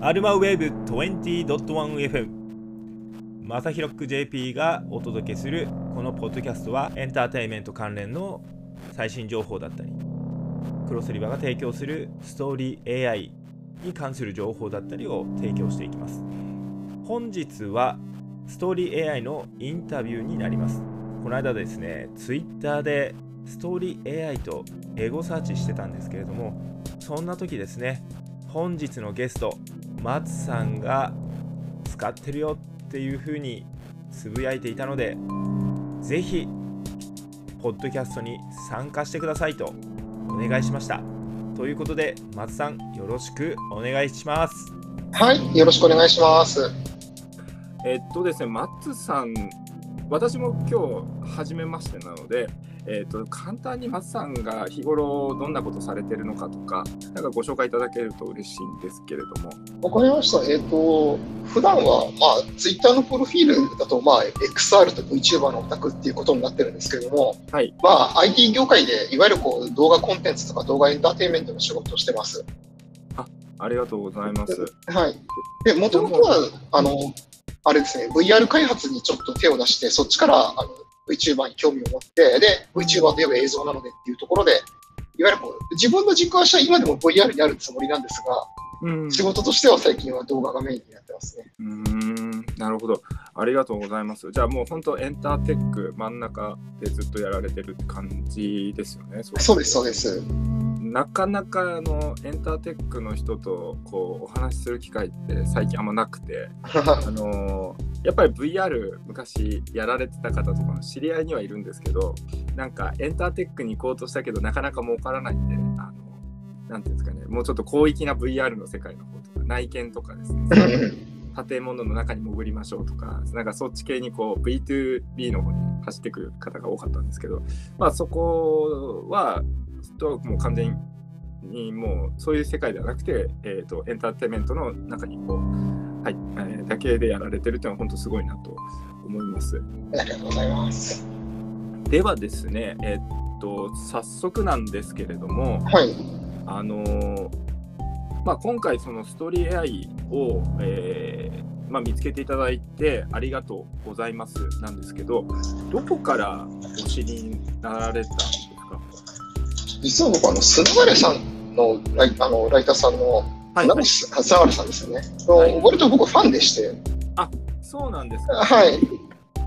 アルマウェーブ 20.1FM マサヒロック JP がお届けするこのポッドキャストはエンターテインメント関連の最新情報だったりクロスリバーが提供するストーリー AI に関する情報だったりを提供していきます。本日はストーリー AI のインタビューになります。この間ですね Twitter でストーリー AI とエゴサーチしてたんですけれどもそんな時ですね本日のゲスト松さんが使ってるよっていう風につぶやいていたのでぜひポッドキャストに参加してくださいとお願いしました。ということで松さんよろしくお願いします。はいよろしくお願いします。えっとですね松さん私も今日初めましてなのでえーと、簡単に松さんが日頃どんなことされてるのかとか、なんかご紹介いただけると嬉しいんですけれども。わかりました。えっ、ー、と、普段は、まあ、ツイッターのプロフィールだと、まあ、XR と VTuber のオタクっていうことになってるんですけれども、はい。まあ、IT 業界で、いわゆるこう、動画コンテンツとか動画エンターテインメントの仕事をしてます。あ、ありがとうございます。はい。で、もともとは、あの、あれですね、VR 開発にちょっと手を出して、そっちからあの VTuber に興味を持って、で、VTuber といえば映像なのでっていうところで、いわゆるこう自分の軸足は今でも VR にあるつもりなんですが、うん、仕事としては最近は動画がメインになってますね。うんなるほど。ありがとうございます。じゃあもう本当エンターテック真ん中でずっとやられてるって感じですよね。そうです、そうです。なかなかのエンターテックの人とこうお話しする機会って最近あんまなくて あのやっぱり VR 昔やられてた方とか知り合いにはいるんですけどなんかエンターテックに行こうとしたけどなかなか儲からないんであのなんていうんですかねもうちょっと広域な VR の世界の方とか内見とかですね 建物の中に潜りましょうとかなんかそっち系にこう V2B の方に走ってくる方が多かったんですけどまあそこはともう完全にもうそういう世界ではなくて、えーと、エンターテインメントの中にこう、はいえー、だけでやられてるっていうのは本当すごいなと思います。ありがとうございます。ではですね、えっ、ー、と早速なんですけれども、はい、あのまあ、今回そのストーリー AI を、えーまあ、見つけていただいてありがとうございますなんですけどどこからお知りになられたん実は僕、あの、砂原さんのライあのライターさんの、はい、はい、砂原さんですよね。はい、割と僕ファンでして。あ、そうなんですか。はい。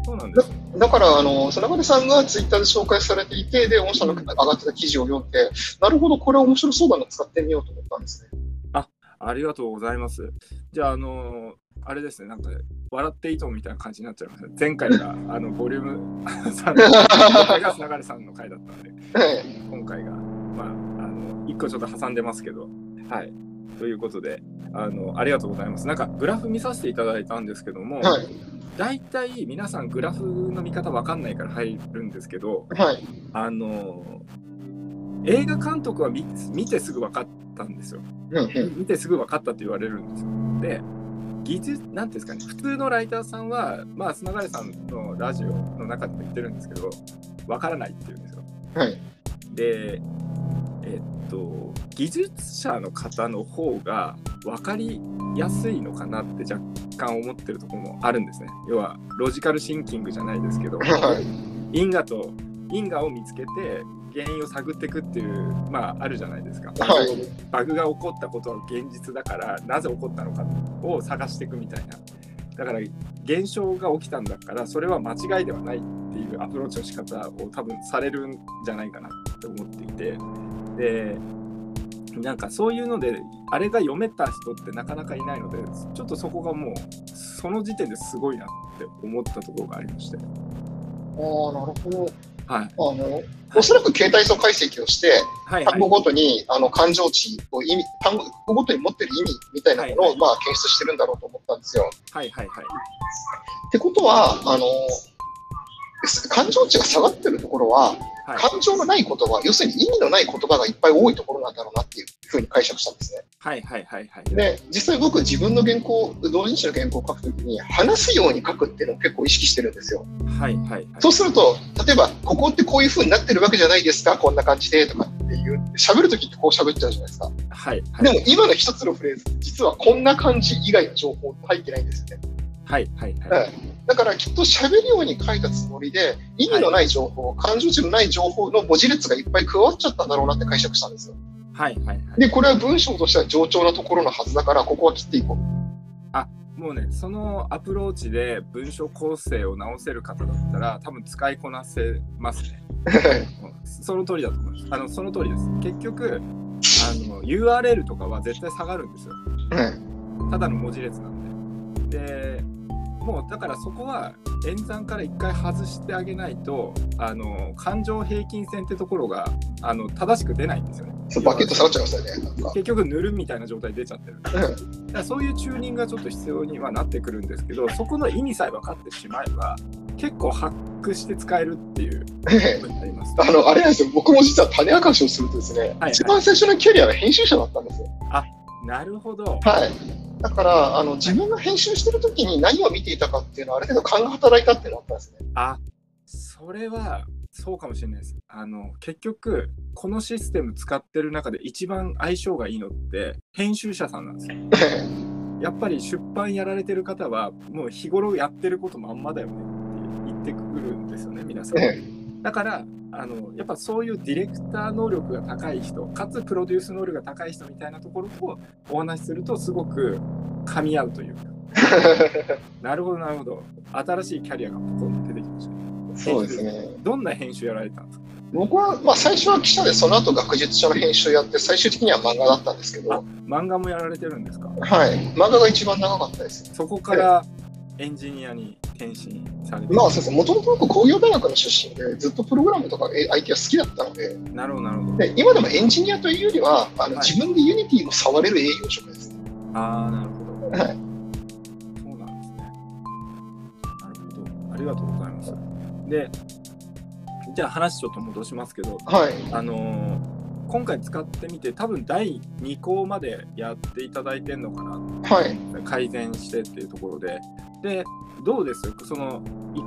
そうなんですだから、あの、砂原さんがツイッターで紹介されていて、で、御社の上がってた記事を読んで、なるほど、これは面白そうだな、使ってみようと思ったんですね。あ、ありがとうございます。じゃあ、あのあれですね、なんか、笑っていいとみたいな感じになっちゃいました。前回が、あの、ボリューム3の、今回が砂原さんの回だったんで、今回が、まあ、あの、1個ちょっと挟んでますけど、はい。ということで、あの、ありがとうございます。なんか、グラフ見させていただいたんですけども、はい、大体皆さんグラフの見方わかんないから入るんですけど、はい、あの、映画監督は見見てすぐ分かったんですよ。見てすぐ分かったって言われるんですよ。で、技術、なんていうんですかね、普通のライターさんは、まあ、砂枯さんのラジオの中でも言ってるんですけど、わからないって言うんですよ。はい。で、えっと、技術者の方の方が分かりやすいのかなって若干思ってるところもあるんですね。要は、ロジカルシンキングじゃないですけど、因果と因果を見つけて原因を探っていくっていう、まあ、あるじゃないですか。はい、バグが起こったことは現実だからなぜ起こったのかを探していくみたいな。だから現象が起きたんだからそれは間違いではないっていうアプローチの仕方を多分されるんじゃないかなって思っていてでなんかそういうのであれが読めた人ってなかなかいないのでちょっとそこがもうその時点ですごいなって思ったところがありまして。ああなるほど。はい、あのおそらく形態素解析をして、はいはい、単語ごとにあの感情値を意味単語ごとに持ってる意味みたいなものを、はいはい、まあ、検出してるんだろうと思ったんですよ。はいはいはい、ってことはあの感情値が下がってるところは、はい、感情のない言葉要するに意味のない言葉がいっぱい多いところなんだろうなっていうふうに解釈したんですね。はいはいはいはい。で、実際僕自分の原稿、同人誌の原稿を書くときに、話すように書くっていうのを結構意識してるんですよ。はいはいはい。そうすると、例えば、ここってこういう風になってるわけじゃないですか、こんな感じで、とかっていう、喋るときってこう喋っちゃうじゃないですか。はいはい。でも今の一つのフレーズ、実はこんな感じ以外の情報入ってないんですよね。はいはいはい。はいだからきっと喋るように書いたつもりで、意味のない情報、感情値のない情報の文字列がいっぱい加わっちゃったんだろうなって解釈したんですよ。はいはいはい。で、これは文章としては冗長なところのはずだから、ここは切っていこう。もうね、そのアプローチで文章構成を直せる方だったら、多分使いこなせますね。その通りだと思います。あの、その通りです。結局、あの、URL とかは絶対下がるんですよ。うんただの文字列なんで。で、もうだからそこは演算から一回外してあげないと、あの、感情平均線ってところが、あの、正しく出ないんですよね。バケット下がっちゃいましたよね。結局塗るみたいな状態出ちゃってる。だからそういうチューニングがちょっと必要にはなってくるんですけど、そこの意味さえ分かってしまえば、結構ハックして使えるっていうことになります。あの、あれなんですよ。僕も実は種明かしをするとですね、はい一番最初のキャリアが編集者だったんですよ。なるほど。はい。だから、あの、自分が編集してる時に何を見ていたかっていうのはある程度勘が働いたっていうのがあったんですね。あ、それはそうかもしれないです。あの、結局、このシステム使ってる中で一番相性がいいのって、編集者さんなんですよ。やっぱり出版やられてる方は、もう日頃やってることまんまだよねって言ってくるんですよね、皆さん。だからあのやっぱそういうディレクター能力が高い人かつプロデュース能力が高い人みたいなところとお話しするとすごく噛み合うというか なるほどなるほど新しいキャリアがポコンと出てきましたそうですね。どんな編集やられたんですか？僕は、まあ、最初は記者で、その後学術書の編集をやって、最終的には漫画だったんですけど、あ漫画もやられてるんですか？はい。漫画が一番長かったです。そこからエンジニアに転身されてまあ、そうですね。もともと僕工業大学の出身で、ずっとプログラムとかえ IT は好きだったので、なるほどなるほどで今でもエンジニアというよりは、あのはい自分で Unityも触れる営業職です。ああなるほどはい。そうなんですね。なるほど。ありがとうございます。で、じゃあ話ちょっと戻しますけど、はい。あのー今回使ってみて、多分第2項までやっていただいてるのかな、はい。改善してっていうところで。で、どうです？そのい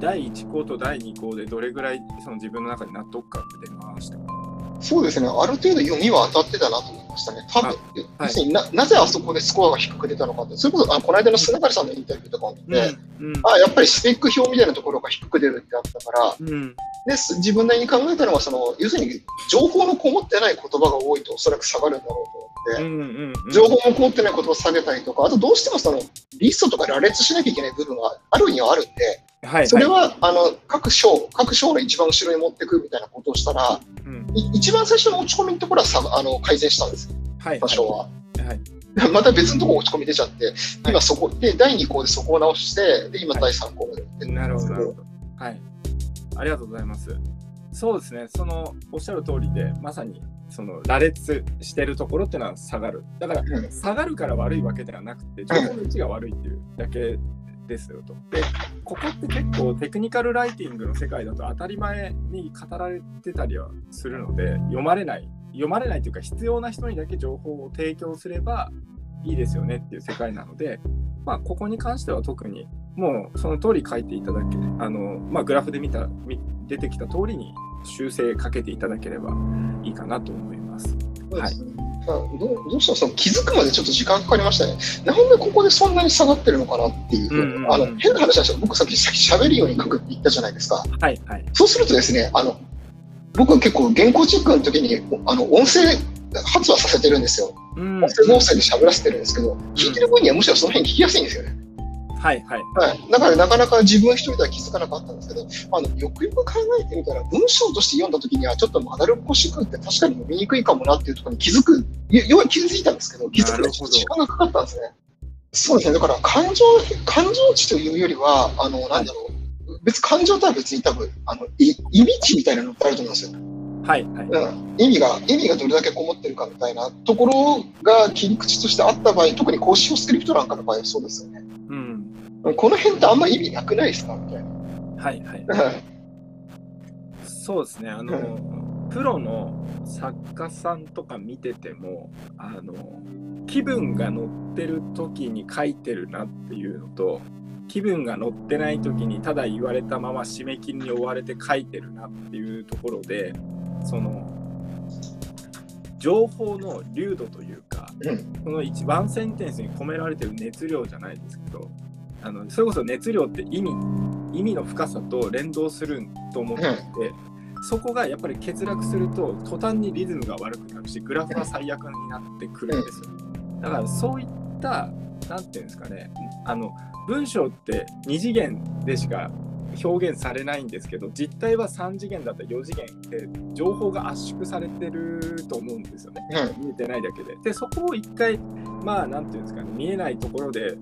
第1項と第2項でどれぐらいその自分の中で納得感って出ましたか？そうですね。ある程度読みは当たってたなと思いましたね。多分、はい。要するにななぜあそこでスコアが低く出たのかって、それこそあこの間の砂狩さんのインタビューとかを見て、うん、あやっぱりスペック表みたいなところが低く出るってあったから、うん、です自分なりに考えたのはその、要するに情報のこもってない言葉が多いとおそらく下がるんだろうとうん、思って、うん、うん、情報もこもってない言葉を下げたりとか、あとどうしてもそのリストとか羅列しなきゃいけない部分があるにはあるんで、はい、それは、あの各章、各章の一番後ろに持ってくるみたいなことをしたら、うん、い一番最初の落ち込みのところはさあの改善したんです、はい、多少は。はい、また別のところ落ち込み出ちゃって、今そこで第2項でそこを直して、で今第3項までやってるんなるほど、ですなるほど。はい。ありがとうございます。そうですね、そのおっしゃる通りで、まさにその羅列してるところっていうのは下がる。だから、うん下がるから悪いわけではなくて、情報の位置が悪いっていうだけですよと。で、ここって結構テクニカルライティングの世界だと当たり前に語られてたりはするので、読まれない、読まれないというか、必要な人にだけ情報を提供すればいいですよねっていう世界なので、まあ、ここに関しては特にもうその通り書いていただけあの、まあ、グラフで見た出てきた通りに修正かけていただければいいかなと思います。はいどうどうしてもその気づくまでちょっと時間かかりましたね。なんでここでそんなに下がってるのかなっていうふうんうんうんあの変な話なんですよ。僕さっきさっき喋るように書くって言ったじゃないですか。はいはい。そうするとですね、あの僕は結構原稿チェックの時にあの音声発話させてるんですよ。うん音声合成で喋らせてるんですけど、聞いてる分にはむしろその辺聞きやすいんですよね。はいはい。はい、だからなかなか自分一人では気づかなかったんですけど、あのよくよく考えてみたら、文章として読んだ時には、ちょっとまだるっこしくって確かに読みにくいかもなっていうところに気づく、よ要は気づいたんですけど、気づくのに時間がかかったんですね。そうですね、だから感情、感情値というよりは、あの、なんだろう、別感情とは別に多分、あの、い意味値みたいなのってあると思うんですよ。はいはい。うん、意味が、意味がどれだけこもってるかみたいなところが切り口としてあった場合、特に公式用スクリプトなんかの場合はそうですよね。うん。この辺ってあんま意味なくないですか？みたいな。はいはい。はいそうですね。あの、プ プロの作家さんとか見ててもあの気分が乗ってる時に書いてるなっていうのと気分が乗ってない時にただ言われたまま締め切りに追われて書いてるなっていうところでその情報の流度というか、うんこの一ワンセンテンスに込められてる熱量じゃないですけどあのそれこそ熱量って意味意味の深さと連動すると思っていて、そこがやっぱり欠落すると途端にリズムが悪くなるしグラフが最悪になってくるんですよ。だからそういった何て言うんですかねあの文章って2次元でしか表現されないんですけど実態は3次元だったり4次元で情報が圧縮されてると思うんですよね。うん見えてないだけで。で、そこを一回、まあ、なんていうんですかね、見えないところで、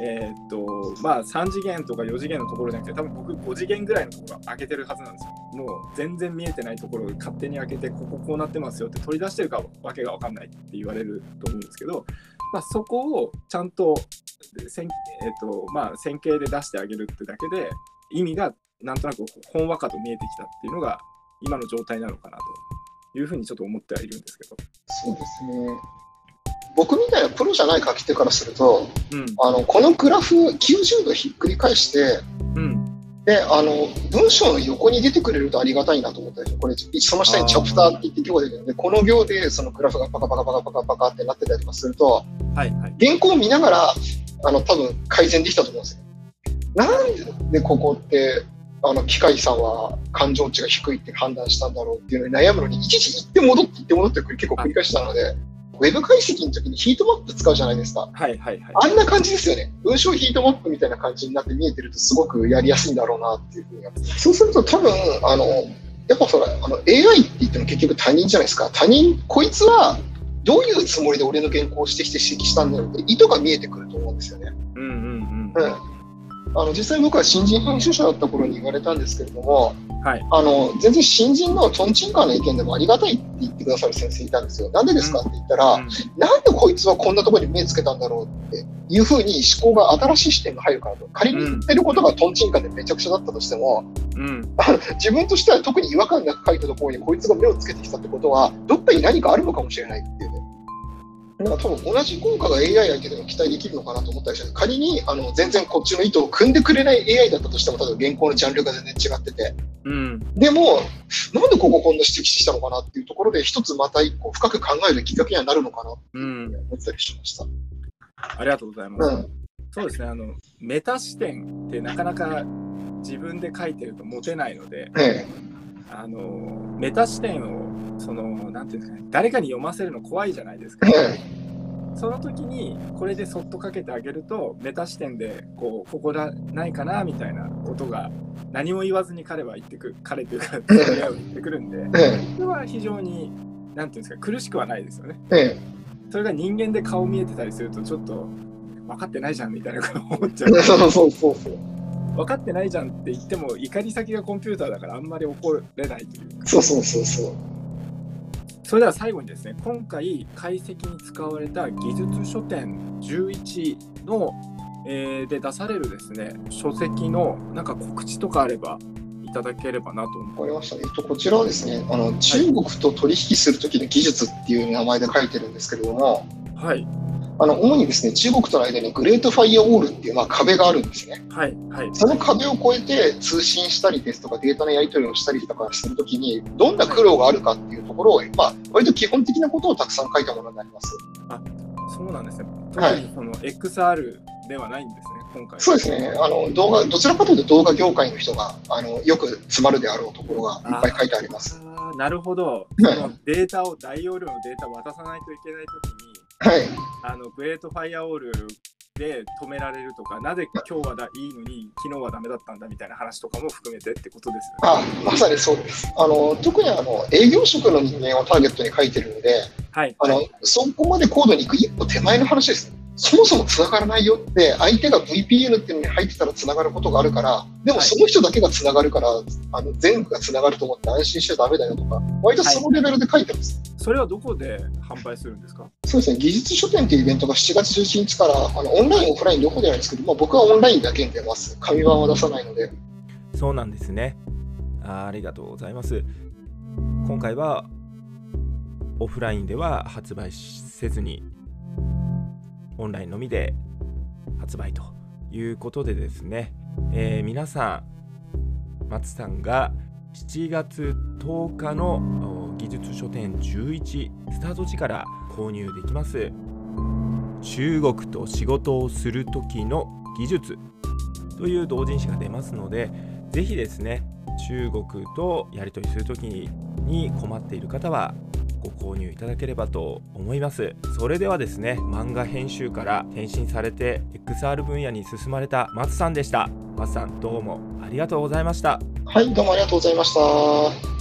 えーっと、まあ、3次元とか4次元のところじゃなくて、多分僕5次元ぐらいのところが開けてるはずなんですよ。もう全然見えてないところを勝手に開けて、こここうなってますよって取り出してるかわけがわかんないって言われると思うんですけど、まあ、そこをちゃんと、線えーっとまあ、線形で出してあげるってだけで、意味がなんとなくほんわかと見えてきたっていうのが、今の状態なのかなというふうにちょっと思ってはいるんですけど。そうですね。僕みたいなプロじゃない書き手からすると、うんあのこのグラフ90度ひっくり返して、うんであの文章の横に出てくれるとありがたいなと思ったんですよ。これ、その下にチャプターって言って行でるので、この行でそのグラフがパカパカパカパカパカってなってたりとかすると、はいはい。原稿を見ながら、あの多分改善できたと思うんですよ。なんでここって、あの機械さんは感情値が低いって判断したんだろうっていうのに悩むのに、いちいち行って戻って行って戻って結構繰り返したので、ウェブ解析の時にヒートマップ使うじゃないですか。はいはいはい。あんな感じですよね。文章ヒートマップみたいな感じになって見えてるとすごくやりやすいんだろうなっていうふうには。そうすると多分、あの、やっぱそれ、あの AI って言っても結局他人じゃないですか。他人、こいつはどういうつもりで俺の原稿を指摘して指摘したんだろうって意図が見えてくると思うんですよね。うんうんうん。うん。あの、実際僕は新人編集者だった頃に言われたんですけれども、はい。あの、全然新人のトンチンカーの意見でもありがたいって言ってくださる先生いたんですよ。なんでですかって言ったら、うんなんでこいつはこんなところに目つけたんだろうっていうふうに思考が新しい視点が入るからと。仮に言ってることがトンチンカンでめちゃくちゃだったとしても、うん。自分としては特に違和感なく書いたところにこいつが目をつけてきたってことは、どっかに何かあるのかもしれないっていうね。だから多分同じ効果が AI 相手でも期待できるのかなと思ったりして、仮にあの全然こっちの意図を組んでくれない AI だったとしても、例えば原稿のジャンルが全然違ってて、うん。でも、なんでこここんな指摘したのかなっていうところで、一つまた一個深く考えるきっかけにはなるのかなってうん。思ったりしました。ありがとうございます。うんそうですね。あの、メタ視点ってなかなか自分で書いてると持てないので、えあの、メタ視点を、その、なんていうんですかね、誰かに読ませるの怖いじゃないですか。え その時にこれでそっとかけてあげるとメタ視点でこうここだないかなみたいなことが何も言わずに彼は言ってく彼というか彼は言ってくるんでえそれは非常になんていうんですか苦しくはないですよねええそれが人間で顔見えてたりするとちょっと分かってないじゃんみたいなこと思っちゃうえ そうそうそうそう。分かってないじゃんって言っても怒り先がコンピューターだからあんまり怒れないというかそうそうそうそう。それでは最後にですね、今回解析に使われた技術書店11の、えーで出されるですね、書籍のなんか告知とかあればいただければなと思わかりました。えっと、こちらはですね、あの、中国と取引するときの技術っていう名前で書いてるんですけれども、う。はい、あの、主にですね、中国との間にグレートファイアウォールっていう、まあ、壁があるんですね。はい、はい。その壁を越えて通信したりですとか、データのやり取りをしたりとかするときに、どんな苦労があるかっていうところを、まあ、割と基本的なことをたくさん書いたものになります。そうなんですね。はい特にその XR ではないんですね、今回。そうですね。あの、動画、どちらかというと動画業界の人が、あの、よく詰まるであろうところがいっぱい書いてあります。あーなるほど。データを、大容量のデータを渡さないといけないときに、はい。あのグレートファイアオールで止められるとか、なぜ今日はだいいのに昨日はダメだったんだみたいな話とかも含めてってことですよね。あ、まさにそうです。あの、特にあの、営業職の人間をターゲットに書いてるので、はい。あの、そこまで高度に行く一歩手前の話です。そもそも繋がらないよって、相手が VPN っていうのに入ってたら繋がることがあるから、でもはいその人だけが繋がるから、あの全部が繋がると思って安心しちゃダメだよとか、割とそのレベルで書いてます。それはどこで販売するんですか？そうですね、技術書店っていうイベントが7月11日から、あのオンライン、オフライン両方であるんですけど、まあ、僕はオンラインだけに出ます。紙版は出さないので。そうなんですねありがとうございます今回はオフラインでは発売せずにオンラインのみで発売ということでですね、えー、皆さん松さんが7月10日の技術書店11スタート時から購入できます。中国と仕事をする時の技術という同人誌が出ますのでぜひですね中国とやり取りする時に困っている方はご購入いただければと思います。それではですね漫画編集から転身されて XR 分野に進まれた松さんでした。松さんどうもありがとうございました。はいどうもありがとうございました。